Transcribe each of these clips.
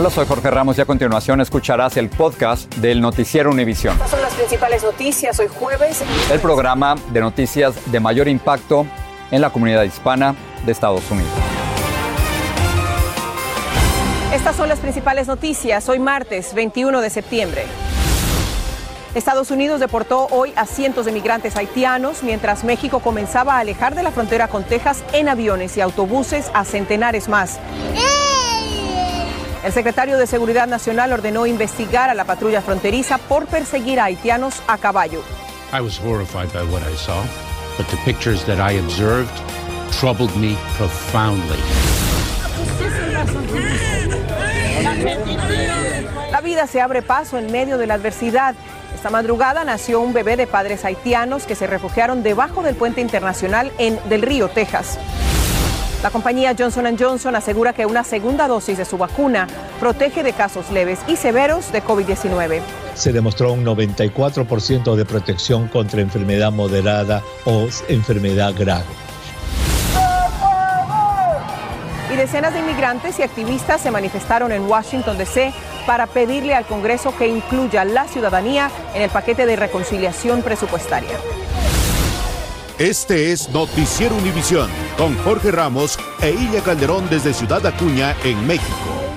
Hola, soy Jorge Ramos y a continuación escucharás el podcast del Noticiero Univisión. Estas son las principales noticias hoy jueves. El programa de noticias de mayor impacto en la comunidad hispana de Estados Unidos. Estas son las principales noticias hoy martes 21 de septiembre. Estados Unidos deportó hoy a cientos de migrantes haitianos, mientras México comenzaba a alejar de la frontera con Texas en aviones y autobuses a centenares más. El secretario de Seguridad Nacional ordenó investigar a la patrulla fronteriza por perseguir a haitianos a caballo. I was horrified by what I saw, but the pictures that I observed troubled me profoundly. La vida se abre paso en medio de la adversidad. Esta madrugada nació un bebé de padres haitianos que se refugiaron debajo del puente internacional en Del Río, Texas. La compañía Johnson Johnson asegura que una segunda dosis de su vacuna protege de casos leves y severos de COVID-19. Se demostró un 94% de protección contra enfermedad moderada o enfermedad grave. Y decenas de inmigrantes y activistas se manifestaron en Washington, D.C. para pedirle al Congreso que incluya la ciudadanía en el paquete de reconciliación presupuestaria. Este es Noticiero Univisión con Jorge Ramos e Illa Calderón desde Ciudad Acuña, en México.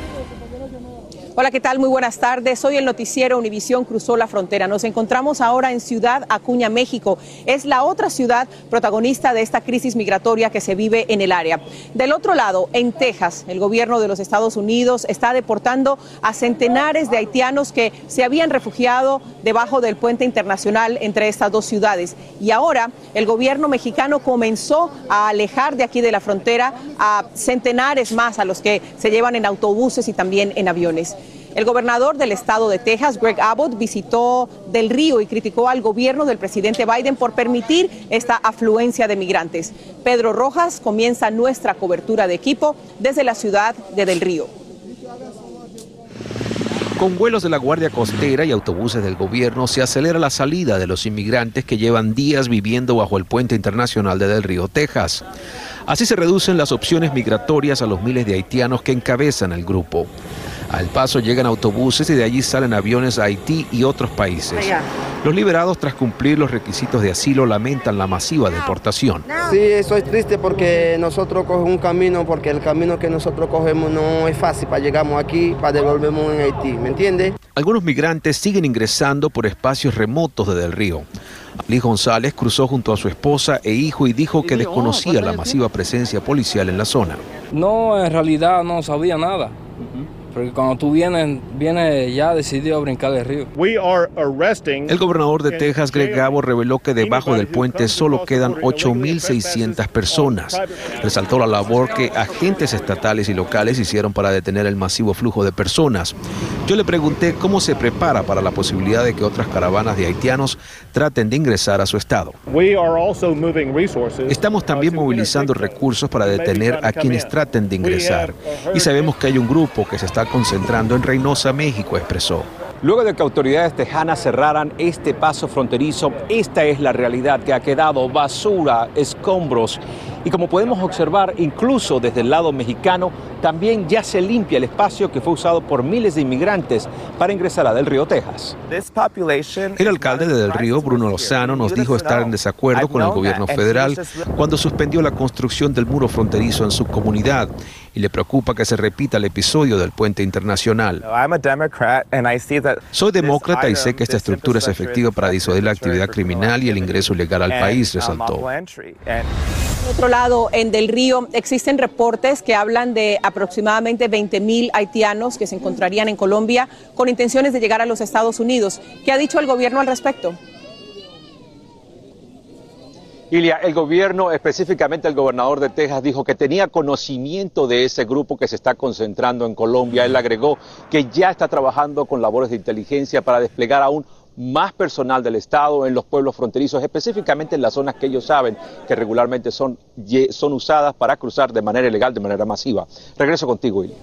Hola, ¿qué tal? Muy buenas tardes. Hoy el noticiero Univisión cruzó la frontera. Nos encontramos ahora en Ciudad Acuña, México. Es la otra ciudad protagonista de esta crisis migratoria que se vive en el área. Del otro lado, en Texas, el gobierno de los Estados Unidos está deportando a centenares de haitianos que se habían refugiado debajo del puente internacional entre estas dos ciudades. Y ahora el gobierno mexicano comenzó a alejar de aquí de la frontera a centenares más a los que se llevan en autobuses y también en aviones. El gobernador del estado de Texas, Greg Abbott, visitó Del Río y criticó al gobierno del presidente Biden por permitir esta afluencia de migrantes. Pedro Rojas comienza nuestra cobertura de equipo desde la ciudad de Del Río. Con vuelos de la Guardia Costera y autobuses del gobierno se acelera la salida de los inmigrantes que llevan días viviendo bajo el puente internacional de Del Río, Texas. Así se reducen las opciones migratorias a los miles de haitianos que encabezan el grupo. Al paso llegan autobuses y de allí salen aviones a Haití y otros países. Los liberados tras cumplir los requisitos de asilo lamentan la masiva deportación. Sí, eso es triste porque nosotros cogemos un camino, porque el camino que nosotros cogemos no es fácil para llegamos aquí, para devolvernos en Haití, ¿me entiende? Algunos migrantes siguen ingresando por espacios remotos de Del Río. Liz González cruzó junto a su esposa e hijo y dijo que desconocía la masiva presencia policial en la zona. No, en realidad no sabía nada. Porque cuando tú vienes, vienes ya decidido a brincar el río. El gobernador de Texas, Greg Gabo, reveló que debajo del puente solo quedan 8.600 personas. Resaltó la labor que agentes estatales y locales hicieron para detener el masivo flujo de personas. Yo le pregunté cómo se prepara para la posibilidad de que otras caravanas de haitianos traten de ingresar a su estado. Estamos también movilizando recursos para detener a quienes traten de ingresar. Y sabemos que hay un grupo que se está concentrando en Reynosa, México, expresó. Luego de que autoridades tejanas cerraran este paso fronterizo, esta es la realidad que ha quedado basura, escombros Y como podemos observar, incluso desde el lado mexicano, también ya se limpia el espacio que fue usado por miles de inmigrantes para ingresar a Del Río, Texas. El alcalde de Del Río, Bruno Lozano, nos dijo estar en desacuerdo con el gobierno federal cuando suspendió la construcción del muro fronterizo en su comunidad y le preocupa que se repita el episodio del puente internacional. Soy demócrata y sé que esta estructura es efectiva para disuadir la actividad criminal y el ingreso ilegal al país, resaltó. Otro lado, en Del Río existen reportes que hablan de aproximadamente 20 mil haitianos que se encontrarían en Colombia con intenciones de llegar a los Estados Unidos. ¿Qué ha dicho el gobierno al respecto? Ilia, el gobierno, específicamente el gobernador de Texas, dijo que tenía conocimiento de ese grupo que se está concentrando en Colombia. Él agregó que ya está trabajando con labores de inteligencia para desplegar aún más personal del Estado en los pueblos fronterizos, específicamente en las zonas que ellos saben que regularmente son, son usadas para cruzar de manera ilegal, de manera masiva. Regreso contigo, Ilia.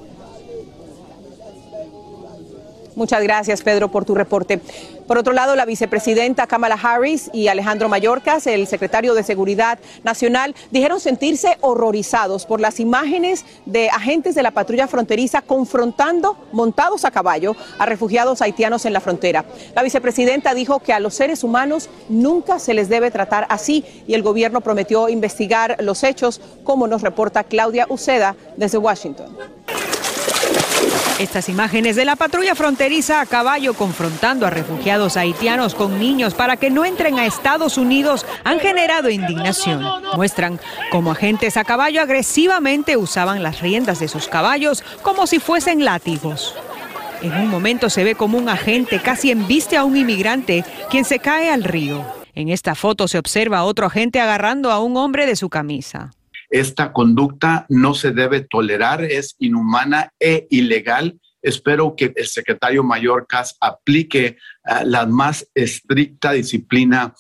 Muchas gracias, Pedro, por tu reporte. Por otro lado, la vicepresidenta Kamala Harris y Alejandro Mayorkas, el secretario de Seguridad Nacional, dijeron sentirse horrorizados por las imágenes de agentes de la patrulla fronteriza confrontando, montados a caballo, a refugiados haitianos en la frontera. La vicepresidenta dijo que a los seres humanos nunca se les debe tratar así y el gobierno prometió investigar los hechos, como nos reporta Claudia Uceda desde Washington. Estas imágenes de la patrulla fronteriza a caballo confrontando a refugiados haitianos con niños para que no entren a Estados Unidos han generado indignación. Muestran cómo agentes a caballo agresivamente usaban las riendas de sus caballos como si fuesen látigos. En un momento se ve como un agente casi embiste a un inmigrante quien se cae al río. En esta foto se observa a otro agente agarrando a un hombre de su camisa. Esta conducta no se debe tolerar, es inhumana e ilegal. Espero que el secretario Mayor Cas aplique uh, la más estricta disciplina.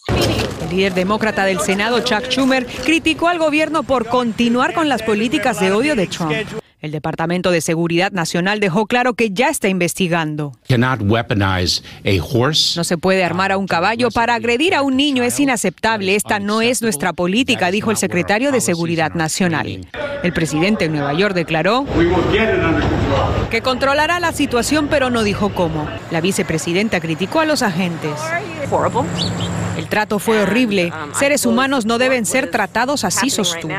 El líder demócrata del Senado, Chuck Schumer, criticó al gobierno por continuar con las políticas de odio de Trump. El Departamento de Seguridad Nacional dejó claro que ya está investigando. No se puede armar a un caballo para agredir a un niño, es inaceptable. Esta no es nuestra política, dijo el secretario de Seguridad Nacional. El presidente en Nueva York declaró que controlará la situación, pero no dijo cómo. La vicepresidenta criticó a los agentes. El trato fue horrible. Seres humanos no deben ser tratados así, sostuvo.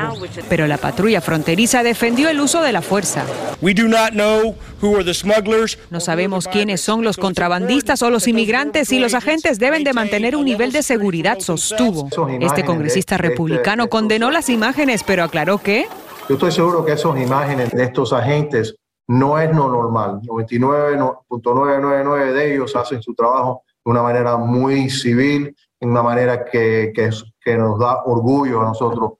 Pero la patrulla fronteriza defendió el uso de la fuerza. No sabemos quiénes son los contrabandistas o los inmigrantes y los agentes deben de mantener un nivel de seguridad, sostuvo. Este congresista republicano condenó las imágenes, pero aclaró que... Yo estoy seguro que esas imágenes de estos agentes no es lo normal. 99.999 de ellos hacen su trabajo de una manera muy civil, de una manera que, que, que nos da orgullo a nosotros.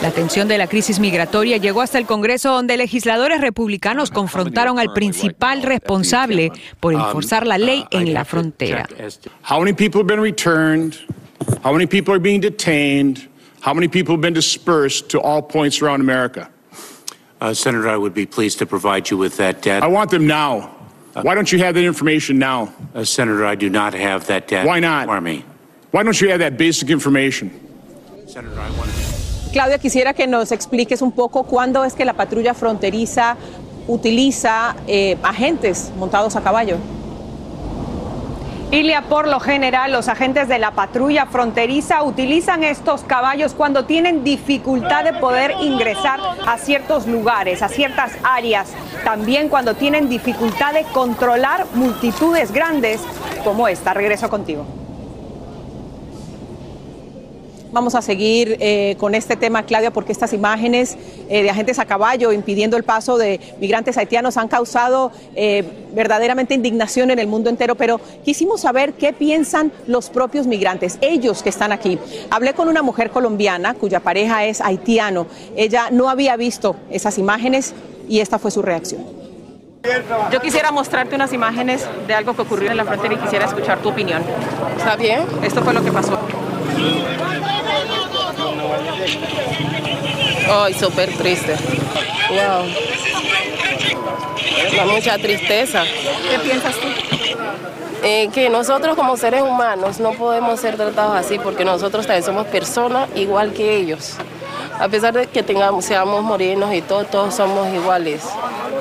La tensión de la crisis migratoria llegó hasta el Congreso donde legisladores republicanos confrontaron al principal responsable por enforzar la ley en la frontera. How many people have been returned? How many people are being detained? How many people have been dispersed to all points around America? Uh, Senator, I would be pleased to provide you with that data. I want them now. Why don't you have that information now? Uh, Senator, I do not have that data. Why not? For me. Why don't you have that basic information? Senator, I want to... Claudia, quisiera que nos expliques un poco cuándo es que la patrulla fronteriza utiliza eh, agentes montados a caballo. Ilia, por lo general, los agentes de la patrulla fronteriza utilizan estos caballos cuando tienen dificultad de poder ingresar a ciertos lugares, a ciertas áreas. También cuando tienen dificultad de controlar multitudes grandes como esta. Regreso contigo. Vamos a seguir eh, con este tema, Claudia, porque estas imágenes eh, de agentes a caballo impidiendo el paso de migrantes haitianos han causado eh, verdaderamente indignación en el mundo entero, pero quisimos saber qué piensan los propios migrantes, ellos que están aquí. Hablé con una mujer colombiana cuya pareja es haitiano. Ella no había visto esas imágenes y esta fue su reacción. Yo quisiera mostrarte unas imágenes de algo que ocurrió en la frontera y quisiera escuchar tu opinión. ¿Está bien? Esto fue lo que pasó. Ay, súper triste. Wow. Da mucha tristeza. ¿Qué piensas tú? Eh, que nosotros como seres humanos no podemos ser tratados así porque nosotros también somos personas igual que ellos. A pesar de que tengamos, seamos morenos y todos, todos somos iguales.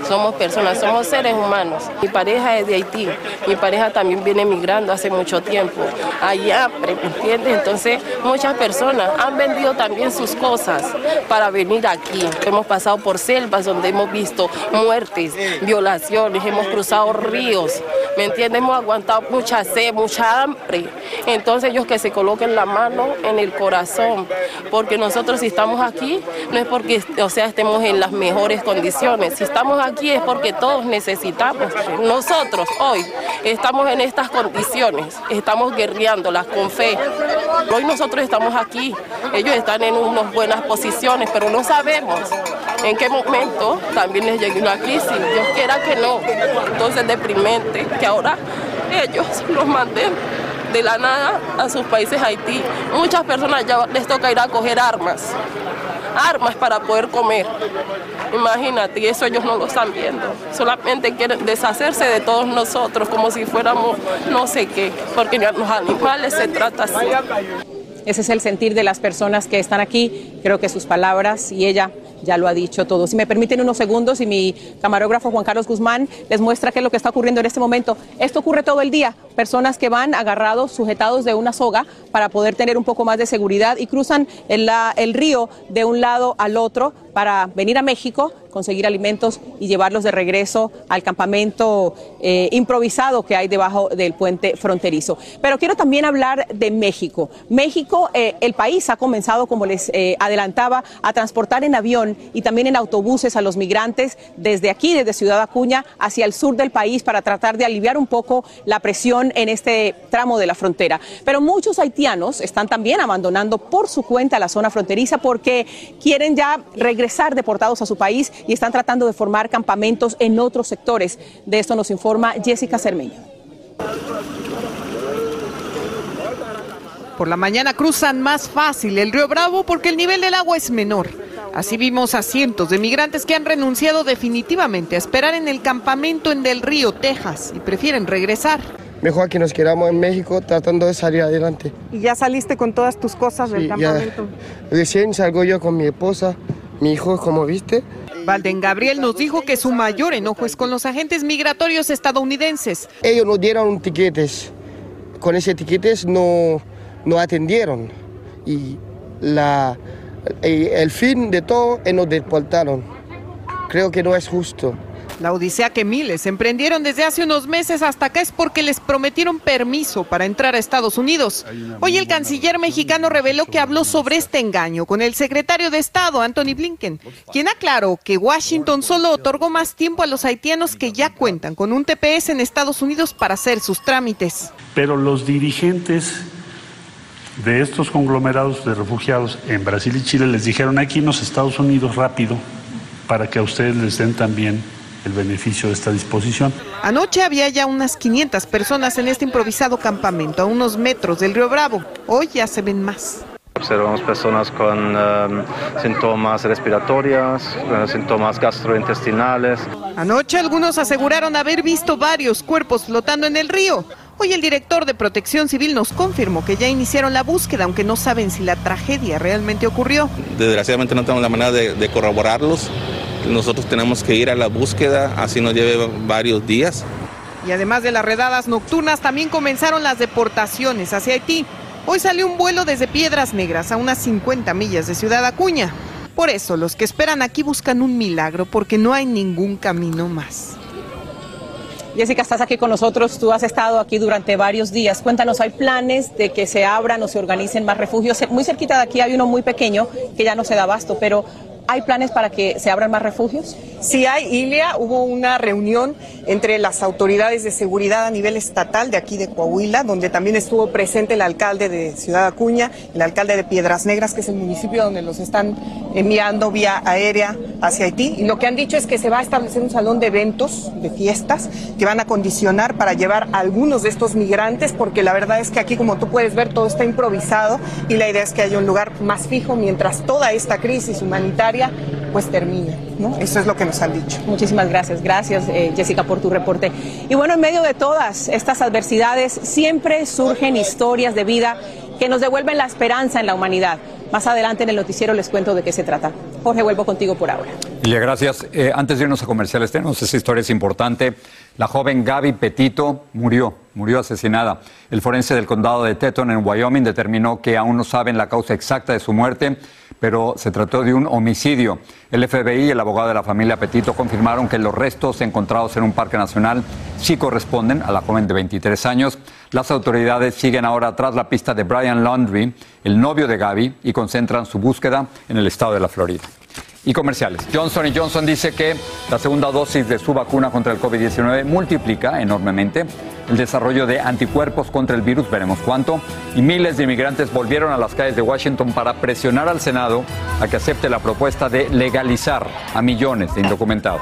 Somos personas, somos seres humanos. Mi pareja es de Haití, mi pareja también viene migrando hace mucho tiempo. Allá, ¿me entiendes? Entonces, muchas personas han vendido también sus cosas para venir aquí. Hemos pasado por selvas donde hemos visto muertes, violaciones, hemos cruzado ríos, ¿me entiendes? Hemos aguantado mucha sed, mucha hambre. Entonces, ellos que se coloquen la mano en el corazón, porque nosotros si estamos aquí, no es porque, o sea, estemos en las mejores condiciones. Si estamos aquí es porque todos necesitamos. Nosotros hoy estamos en estas condiciones, estamos guerreándolas con fe. Hoy nosotros estamos aquí, ellos están en unas buenas posiciones, pero no sabemos en qué momento también les llegue una crisis. Dios quiera que no. Entonces deprimente que ahora ellos los manden de la nada a sus países Haití. Muchas personas ya les toca ir a coger armas, armas para poder comer. Imagínate, y eso ellos no lo están viendo. Solamente quieren deshacerse de todos nosotros como si fuéramos no sé qué, porque los animales se trata así. Ese es el sentir de las personas que están aquí. Creo que sus palabras y ella ya lo ha dicho todo. Si me permiten unos segundos y mi camarógrafo Juan Carlos Guzmán les muestra qué es lo que está ocurriendo en este momento. Esto ocurre todo el día. Personas que van agarrados, sujetados de una soga para poder tener un poco más de seguridad y cruzan el, el río de un lado al otro para venir a México, conseguir alimentos y llevarlos de regreso al campamento eh, improvisado que hay debajo del puente fronterizo. Pero quiero también hablar de México. México, eh, el país ha comenzado, como les eh, adelantaba, a transportar en avión y también en autobuses a los migrantes desde aquí, desde Ciudad Acuña, hacia el sur del país para tratar de aliviar un poco la presión en este tramo de la frontera. Pero muchos haitianos están también abandonando por su cuenta la zona fronteriza porque quieren ya regresar deportados a su país y están tratando de formar campamentos en otros sectores. De esto nos informa Jessica Cermeño. Por la mañana cruzan más fácil el río Bravo porque el nivel del agua es menor. Así vimos a cientos de migrantes que han renunciado definitivamente a esperar en el campamento en Del Río, Texas, y prefieren regresar. Mejor que nos quedamos en México tratando de salir adelante. ¿Y ya saliste con todas tus cosas del Sí, campamento? ya. Recién salgo yo con mi esposa, mi hijo, como viste. Valden Gabriel nos dijo que su mayor enojo es con los agentes migratorios estadounidenses. Ellos nos dieron tiquetes. Con ese tiquetes no, no atendieron. Y la, el fin de todo es nos deportaron. Creo que no es justo. La odisea que miles emprendieron desde hace unos meses hasta acá es porque les prometieron permiso para entrar a Estados Unidos. Hoy el canciller mexicano reveló que habló sobre este engaño con el secretario de Estado, Anthony Blinken, quien aclaró que Washington solo otorgó más tiempo a los haitianos que ya cuentan con un TPS en Estados Unidos para hacer sus trámites. Pero los dirigentes de estos conglomerados de refugiados en Brasil y Chile les dijeron aquí en los Estados Unidos rápido para que a ustedes les den también el beneficio de esta disposición. Anoche había ya unas 500 personas en este improvisado campamento a unos metros del río Bravo. Hoy ya se ven más. Observamos personas con eh, síntomas respiratorios, eh, síntomas gastrointestinales. Anoche algunos aseguraron haber visto varios cuerpos flotando en el río. Hoy el director de Protección Civil nos confirmó que ya iniciaron la búsqueda, aunque no saben si la tragedia realmente ocurrió. Desgraciadamente no tenemos la manera de, de corroborarlos. Nosotros tenemos que ir a la búsqueda, así nos lleve varios días. Y además de las redadas nocturnas, también comenzaron las deportaciones hacia Haití. Hoy salió un vuelo desde Piedras Negras a unas 50 millas de Ciudad Acuña. Por eso los que esperan aquí buscan un milagro porque no hay ningún camino más. Jessica, estás aquí con nosotros, tú has estado aquí durante varios días. Cuéntanos, ¿hay planes de que se abran o se organicen más refugios? Muy cerquita de aquí hay uno muy pequeño que ya no se da abasto, pero ¿hay planes para que se abran más refugios? Sí hay, Ilia, hubo una reunión entre las autoridades de seguridad a nivel estatal de aquí de Coahuila, donde también estuvo presente el alcalde de Ciudad Acuña, el alcalde de Piedras Negras, que es el municipio donde los están enviando vía aérea hacia Haití. Y lo que han dicho es que se va a establecer un salón de eventos, de fiestas, que van a condicionar para llevar a algunos de estos migrantes, porque la verdad es que aquí, como tú puedes ver, todo está improvisado y la idea es que haya un lugar más fijo mientras toda esta crisis humanitaria pues termine. ¿no? Eso es lo que nos han dicho. Muchísimas gracias. Gracias, eh, Jessica, por tu reporte. Y bueno, en medio de todas estas adversidades, siempre surgen historias de vida que nos devuelven la esperanza en la humanidad. Más adelante en el noticiero les cuento de qué se trata. Jorge, vuelvo contigo por ahora. Lilia, gracias. Eh, antes de irnos a comerciales, tenemos esa historia es importante. La joven Gaby Petito murió, murió asesinada. El forense del condado de Teton, en Wyoming, determinó que aún no saben la causa exacta de su muerte, pero se trató de un homicidio. El FBI y el abogado de la familia Petito confirmaron que los restos encontrados en un parque nacional sí corresponden a la joven de 23 años. Las autoridades siguen ahora tras la pista de Brian Laundry, el novio de Gaby, y concentran su búsqueda en el estado de la Florida. Y comerciales. Johnson Johnson dice que la segunda dosis de su vacuna contra el COVID-19 multiplica enormemente el desarrollo de anticuerpos contra el virus, veremos cuánto, y miles de inmigrantes volvieron a las calles de Washington para presionar al Senado a que acepte la propuesta de legalizar a millones de indocumentados.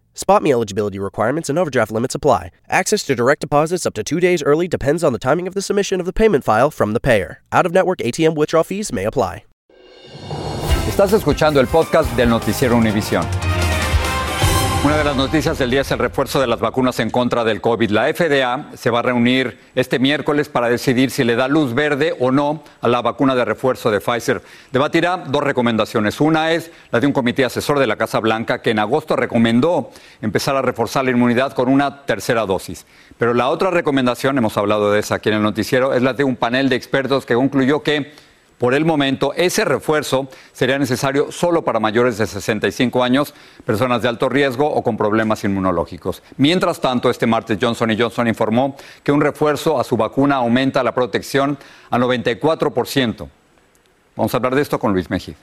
Spot me eligibility requirements and overdraft limits apply. Access to direct deposits up to two days early depends on the timing of the submission of the payment file from the payer. Out of network ATM withdrawal fees may apply. Estás escuchando el podcast del Noticiero Univisión. Una de las noticias del día es el refuerzo de las vacunas en contra del COVID. La FDA se va a reunir este miércoles para decidir si le da luz verde o no a la vacuna de refuerzo de Pfizer. Debatirá dos recomendaciones. Una es la de un comité asesor de la Casa Blanca que en agosto recomendó empezar a reforzar la inmunidad con una tercera dosis. Pero la otra recomendación, hemos hablado de esa aquí en el noticiero, es la de un panel de expertos que concluyó que por el momento, ese refuerzo sería necesario solo para mayores de 65 años, personas de alto riesgo o con problemas inmunológicos. Mientras tanto, este martes Johnson Johnson informó que un refuerzo a su vacuna aumenta la protección a 94%. Vamos a hablar de esto con Luis Mejía.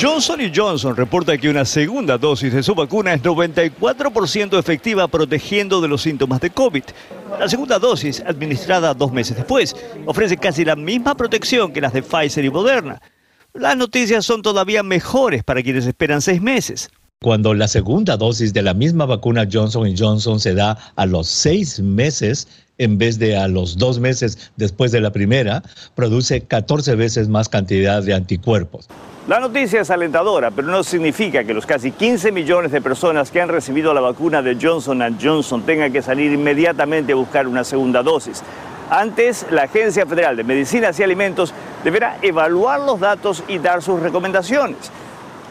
Johnson Johnson reporta que una segunda dosis de su vacuna es 94% efectiva protegiendo de los síntomas de COVID. La segunda dosis, administrada dos meses después, ofrece casi la misma protección que las de Pfizer y Moderna. Las noticias son todavía mejores para quienes esperan seis meses. Cuando la segunda dosis de la misma vacuna Johnson Johnson se da a los seis meses en vez de a los dos meses después de la primera, produce 14 veces más cantidad de anticuerpos. La noticia es alentadora, pero no significa que los casi 15 millones de personas que han recibido la vacuna de Johnson Johnson tengan que salir inmediatamente a buscar una segunda dosis. Antes, la Agencia Federal de Medicinas y Alimentos deberá evaluar los datos y dar sus recomendaciones.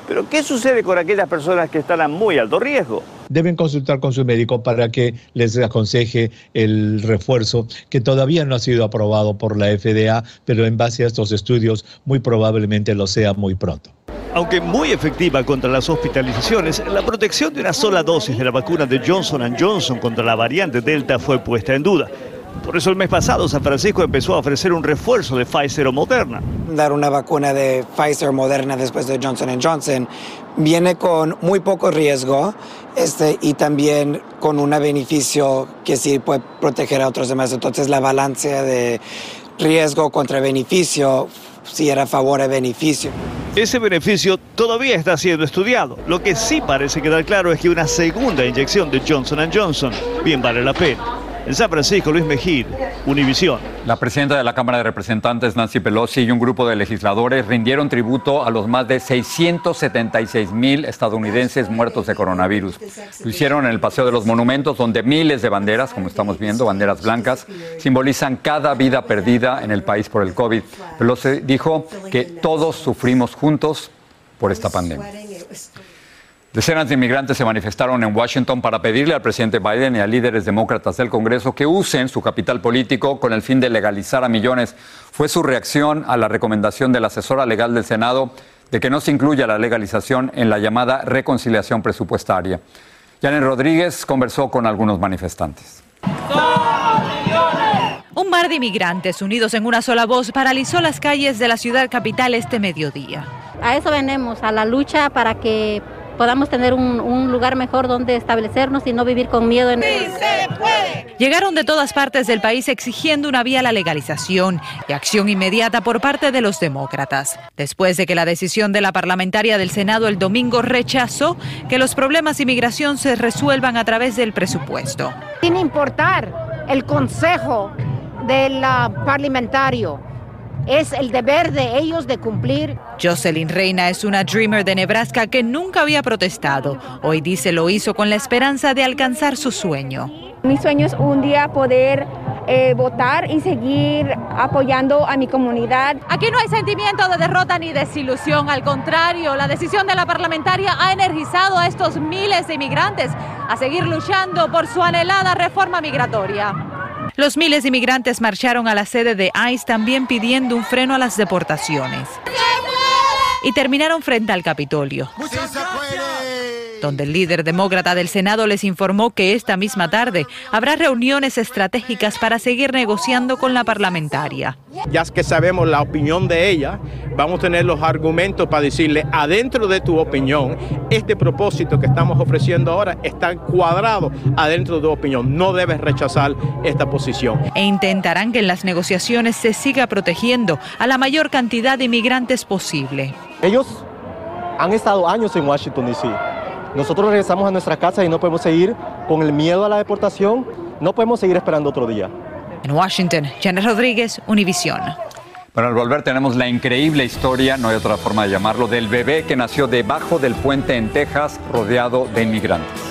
Pero, ¿qué sucede con aquellas personas que están a muy alto riesgo? Deben consultar con su médico para que les aconseje el refuerzo, que todavía no ha sido aprobado por la FDA, pero en base a estos estudios muy probablemente lo sea muy pronto. Aunque muy efectiva contra las hospitalizaciones, la protección de una sola dosis de la vacuna de Johnson Johnson contra la variante Delta fue puesta en duda. Por eso el mes pasado San Francisco empezó a ofrecer un refuerzo de Pfizer o Moderna. Dar una vacuna de Pfizer o Moderna después de Johnson Johnson viene con muy poco riesgo este, y también con un beneficio que sí puede proteger a otros demás. Entonces la balanza de riesgo contra beneficio si era a favor de beneficio. Ese beneficio todavía está siendo estudiado. Lo que sí parece quedar claro es que una segunda inyección de Johnson Johnson bien vale la pena. En San Francisco, Luis Mejid, Univisión. La presidenta de la Cámara de Representantes, Nancy Pelosi, y un grupo de legisladores rindieron tributo a los más de 676 mil estadounidenses muertos de coronavirus. Lo hicieron en el Paseo de los Monumentos, donde miles de banderas, como estamos viendo, banderas blancas, simbolizan cada vida perdida en el país por el COVID. Pelosi dijo que todos sufrimos juntos por esta pandemia. Decenas de inmigrantes se manifestaron en Washington para pedirle al presidente Biden y a líderes demócratas del Congreso que usen su capital político con el fin de legalizar a millones. Fue su reacción a la recomendación de la asesora legal del Senado de que no se incluya la legalización en la llamada reconciliación presupuestaria. Janet Rodríguez conversó con algunos manifestantes. Un mar de inmigrantes unidos en una sola voz paralizó las calles de la ciudad capital este mediodía. A eso venimos, a la lucha para que podamos tener un, lugar mejor donde establecernos y no vivir con miedo. En... ¡Sí se puede! Llegaron de todas partes del país exigiendo una vía a la legalización y acción inmediata por parte de los demócratas, después de que la decisión de la parlamentaria del Senado el domingo rechazó que los problemas de inmigración se resuelvan a través del presupuesto. Sin importar el consejo del parlamentario es el deber de ellos de cumplir. Jocelyn Reina es una dreamer de Nebraska que nunca había protestado. Hoy dice lo hizo con la esperanza de alcanzar su sueño. Mi sueño es un día poder eh, votar y seguir apoyando a mi comunidad. Aquí no hay sentimiento de derrota ni desilusión, al contrario, la decisión de la parlamentaria ha energizado a estos miles de inmigrantes a seguir luchando por su anhelada reforma migratoria. Los miles de inmigrantes marcharon a la sede de ICE también pidiendo un freno a las deportaciones. Y terminaron frente al Capitolio donde el líder demócrata del Senado les informó que esta misma tarde habrá reuniones estratégicas para seguir negociando con la parlamentaria. Ya que sabemos la opinión de ella, vamos a tener los argumentos para decirle, adentro de tu opinión, este propósito que estamos ofreciendo ahora está cuadrado adentro de tu opinión. No debes rechazar esta posición. E intentarán que en las negociaciones se siga protegiendo a la mayor cantidad de inmigrantes posible. Ellos han estado años en Washington, D.C nosotros regresamos a nuestra casa y no podemos seguir con el miedo a la deportación, no podemos seguir esperando otro día. En Washington, Janet Rodríguez, Univisión. Bueno, al volver tenemos la increíble historia, no hay otra forma de llamarlo, del bebé que nació debajo del puente en Texas rodeado de inmigrantes.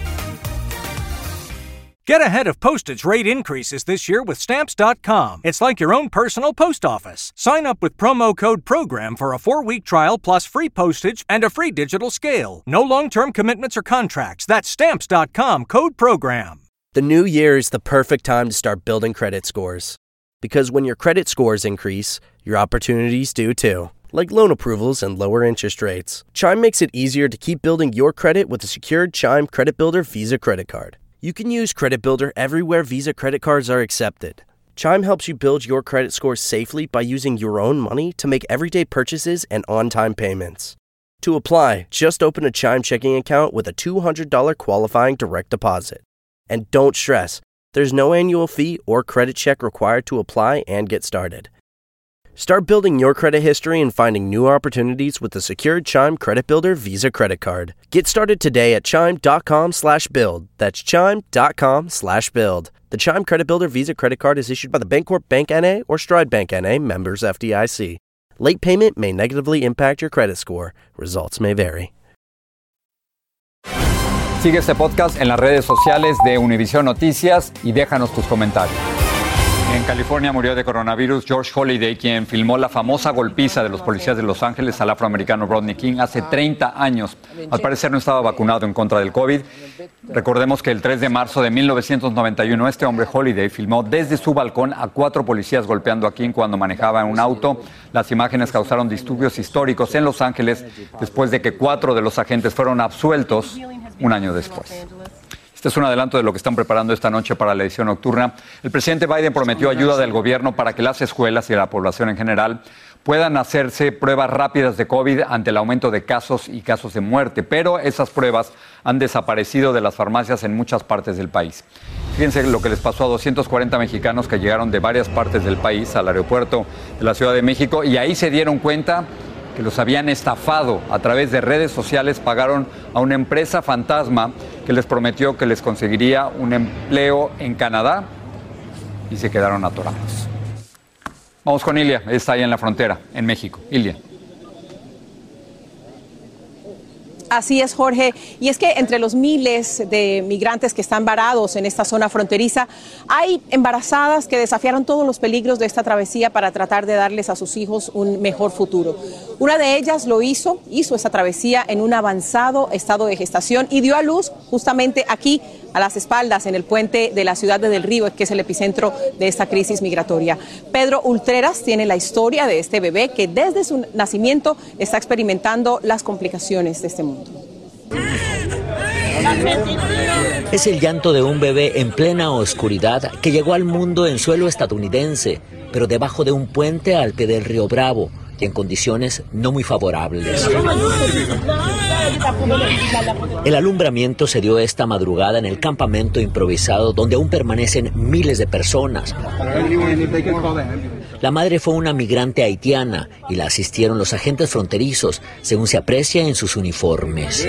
Get ahead of postage rate increases this year with Stamps.com. It's like your own personal post office. Sign up with promo code PROGRAM for a four week trial plus free postage and a free digital scale. No long term commitments or contracts. That's Stamps.com code PROGRAM. The new year is the perfect time to start building credit scores. Because when your credit scores increase, your opportunities do too. Like loan approvals and lower interest rates. Chime makes it easier to keep building your credit with a secured Chime Credit Builder Visa credit card. You can use Credit Builder everywhere Visa credit cards are accepted. Chime helps you build your credit score safely by using your own money to make everyday purchases and on time payments. To apply, just open a Chime checking account with a $200 qualifying direct deposit. And don't stress, There's no annual fee or credit check required to apply and get started. Start building your credit history and finding new opportunities with the secured Chime Credit Builder Visa Credit Card. Get started today at chime.com slash build. That's chime.com slash build. The Chime Credit Builder Visa Credit Card is issued by the Bancorp Bank NA or Stride Bank NA members FDIC. Late payment may negatively impact your credit score. Results may vary. Sigue este podcast en las redes sociales de Univision Noticias y déjanos tus comentarios. En California murió de coronavirus George Holiday, quien filmó la famosa golpiza de los policías de Los Ángeles al afroamericano Rodney King hace 30 años. Al parecer no estaba vacunado en contra del COVID. Recordemos que el 3 de marzo de 1991 este hombre Holiday filmó desde su balcón a cuatro policías golpeando a King cuando manejaba un auto. Las imágenes causaron disturbios históricos en Los Ángeles después de que cuatro de los agentes fueron absueltos un año después. Este es un adelanto de lo que están preparando esta noche para la edición nocturna. El presidente Biden prometió ayuda del gobierno para que las escuelas y la población en general puedan hacerse pruebas rápidas de COVID ante el aumento de casos y casos de muerte, pero esas pruebas han desaparecido de las farmacias en muchas partes del país. Fíjense lo que les pasó a 240 mexicanos que llegaron de varias partes del país al aeropuerto de la Ciudad de México y ahí se dieron cuenta que los habían estafado a través de redes sociales, pagaron a una empresa fantasma que les prometió que les conseguiría un empleo en Canadá y se quedaron atorados. Vamos con Ilia, está ahí en la frontera, en México. Ilia. Así es, Jorge. Y es que entre los miles de migrantes que están varados en esta zona fronteriza, hay embarazadas que desafiaron todos los peligros de esta travesía para tratar de darles a sus hijos un mejor futuro. Una de ellas lo hizo, hizo esa travesía en un avanzado estado de gestación y dio a luz justamente aquí a las espaldas en el puente de la ciudad de Del Río, que es el epicentro de esta crisis migratoria. Pedro Ultreras tiene la historia de este bebé que desde su nacimiento está experimentando las complicaciones de este mundo. Es el llanto de un bebé en plena oscuridad que llegó al mundo en suelo estadounidense, pero debajo de un puente al pie del río Bravo y en condiciones no muy favorables. El alumbramiento se dio esta madrugada en el campamento improvisado donde aún permanecen miles de personas. La madre fue una migrante haitiana y la asistieron los agentes fronterizos, según se aprecia en sus uniformes.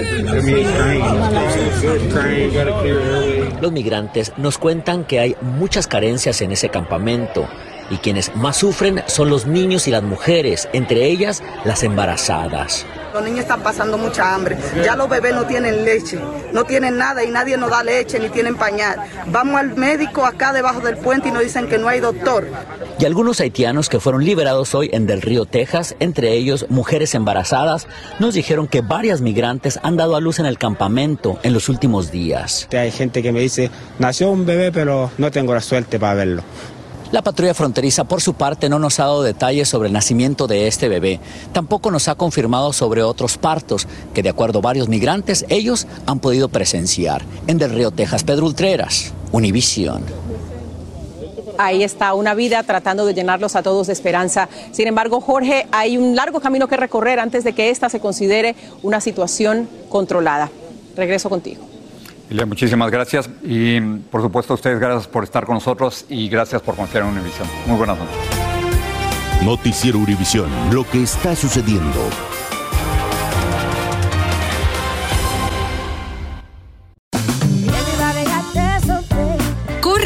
Los migrantes nos cuentan que hay muchas carencias en ese campamento y quienes más sufren son los niños y las mujeres, entre ellas las embarazadas. Los niños están pasando mucha hambre. Ya los bebés no tienen leche, no tienen nada y nadie nos da leche ni tienen pañal. Vamos al médico acá debajo del puente y nos dicen que no hay doctor. Y algunos haitianos que fueron liberados hoy en Del Río, Texas, entre ellos mujeres embarazadas, nos dijeron que varias migrantes han dado a luz en el campamento en los últimos días. Hay gente que me dice, nació un bebé pero no tengo la suerte para verlo. La patrulla fronteriza, por su parte, no nos ha dado detalles sobre el nacimiento de este bebé. Tampoco nos ha confirmado sobre otros partos que, de acuerdo a varios migrantes, ellos han podido presenciar. En Del Río, Texas, Pedro Ultreras, Univision. Ahí está una vida tratando de llenarlos a todos de esperanza. Sin embargo, Jorge, hay un largo camino que recorrer antes de que esta se considere una situación controlada. Regreso contigo. Muchísimas gracias y por supuesto a ustedes gracias por estar con nosotros y gracias por confiar en Univisión. Muy buenas noches. Noticiero Univisión, lo que está sucediendo.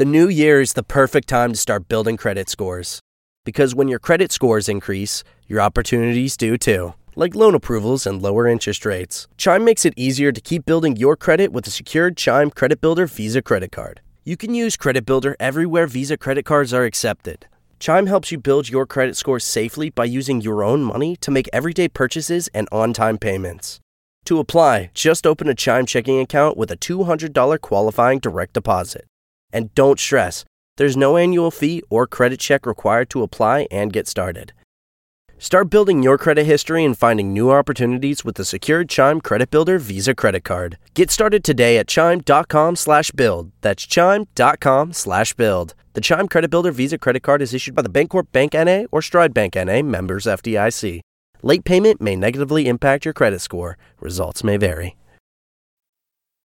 The new year is the perfect time to start building credit scores. Because when your credit scores increase, your opportunities do too, like loan approvals and lower interest rates. Chime makes it easier to keep building your credit with a secured Chime Credit Builder Visa credit card. You can use Credit Builder everywhere Visa credit cards are accepted. Chime helps you build your credit score safely by using your own money to make everyday purchases and on time payments. To apply, just open a Chime checking account with a $200 qualifying direct deposit. And don't stress, there's no annual fee or credit check required to apply and get started. Start building your credit history and finding new opportunities with the secured Chime Credit Builder Visa credit card. Get started today at chime.com slash build. That's chime.com slash build. The Chime Credit Builder Visa credit card is issued by the Bancorp Bank NA or Stride Bank NA, members FDIC. Late payment may negatively impact your credit score. Results may vary.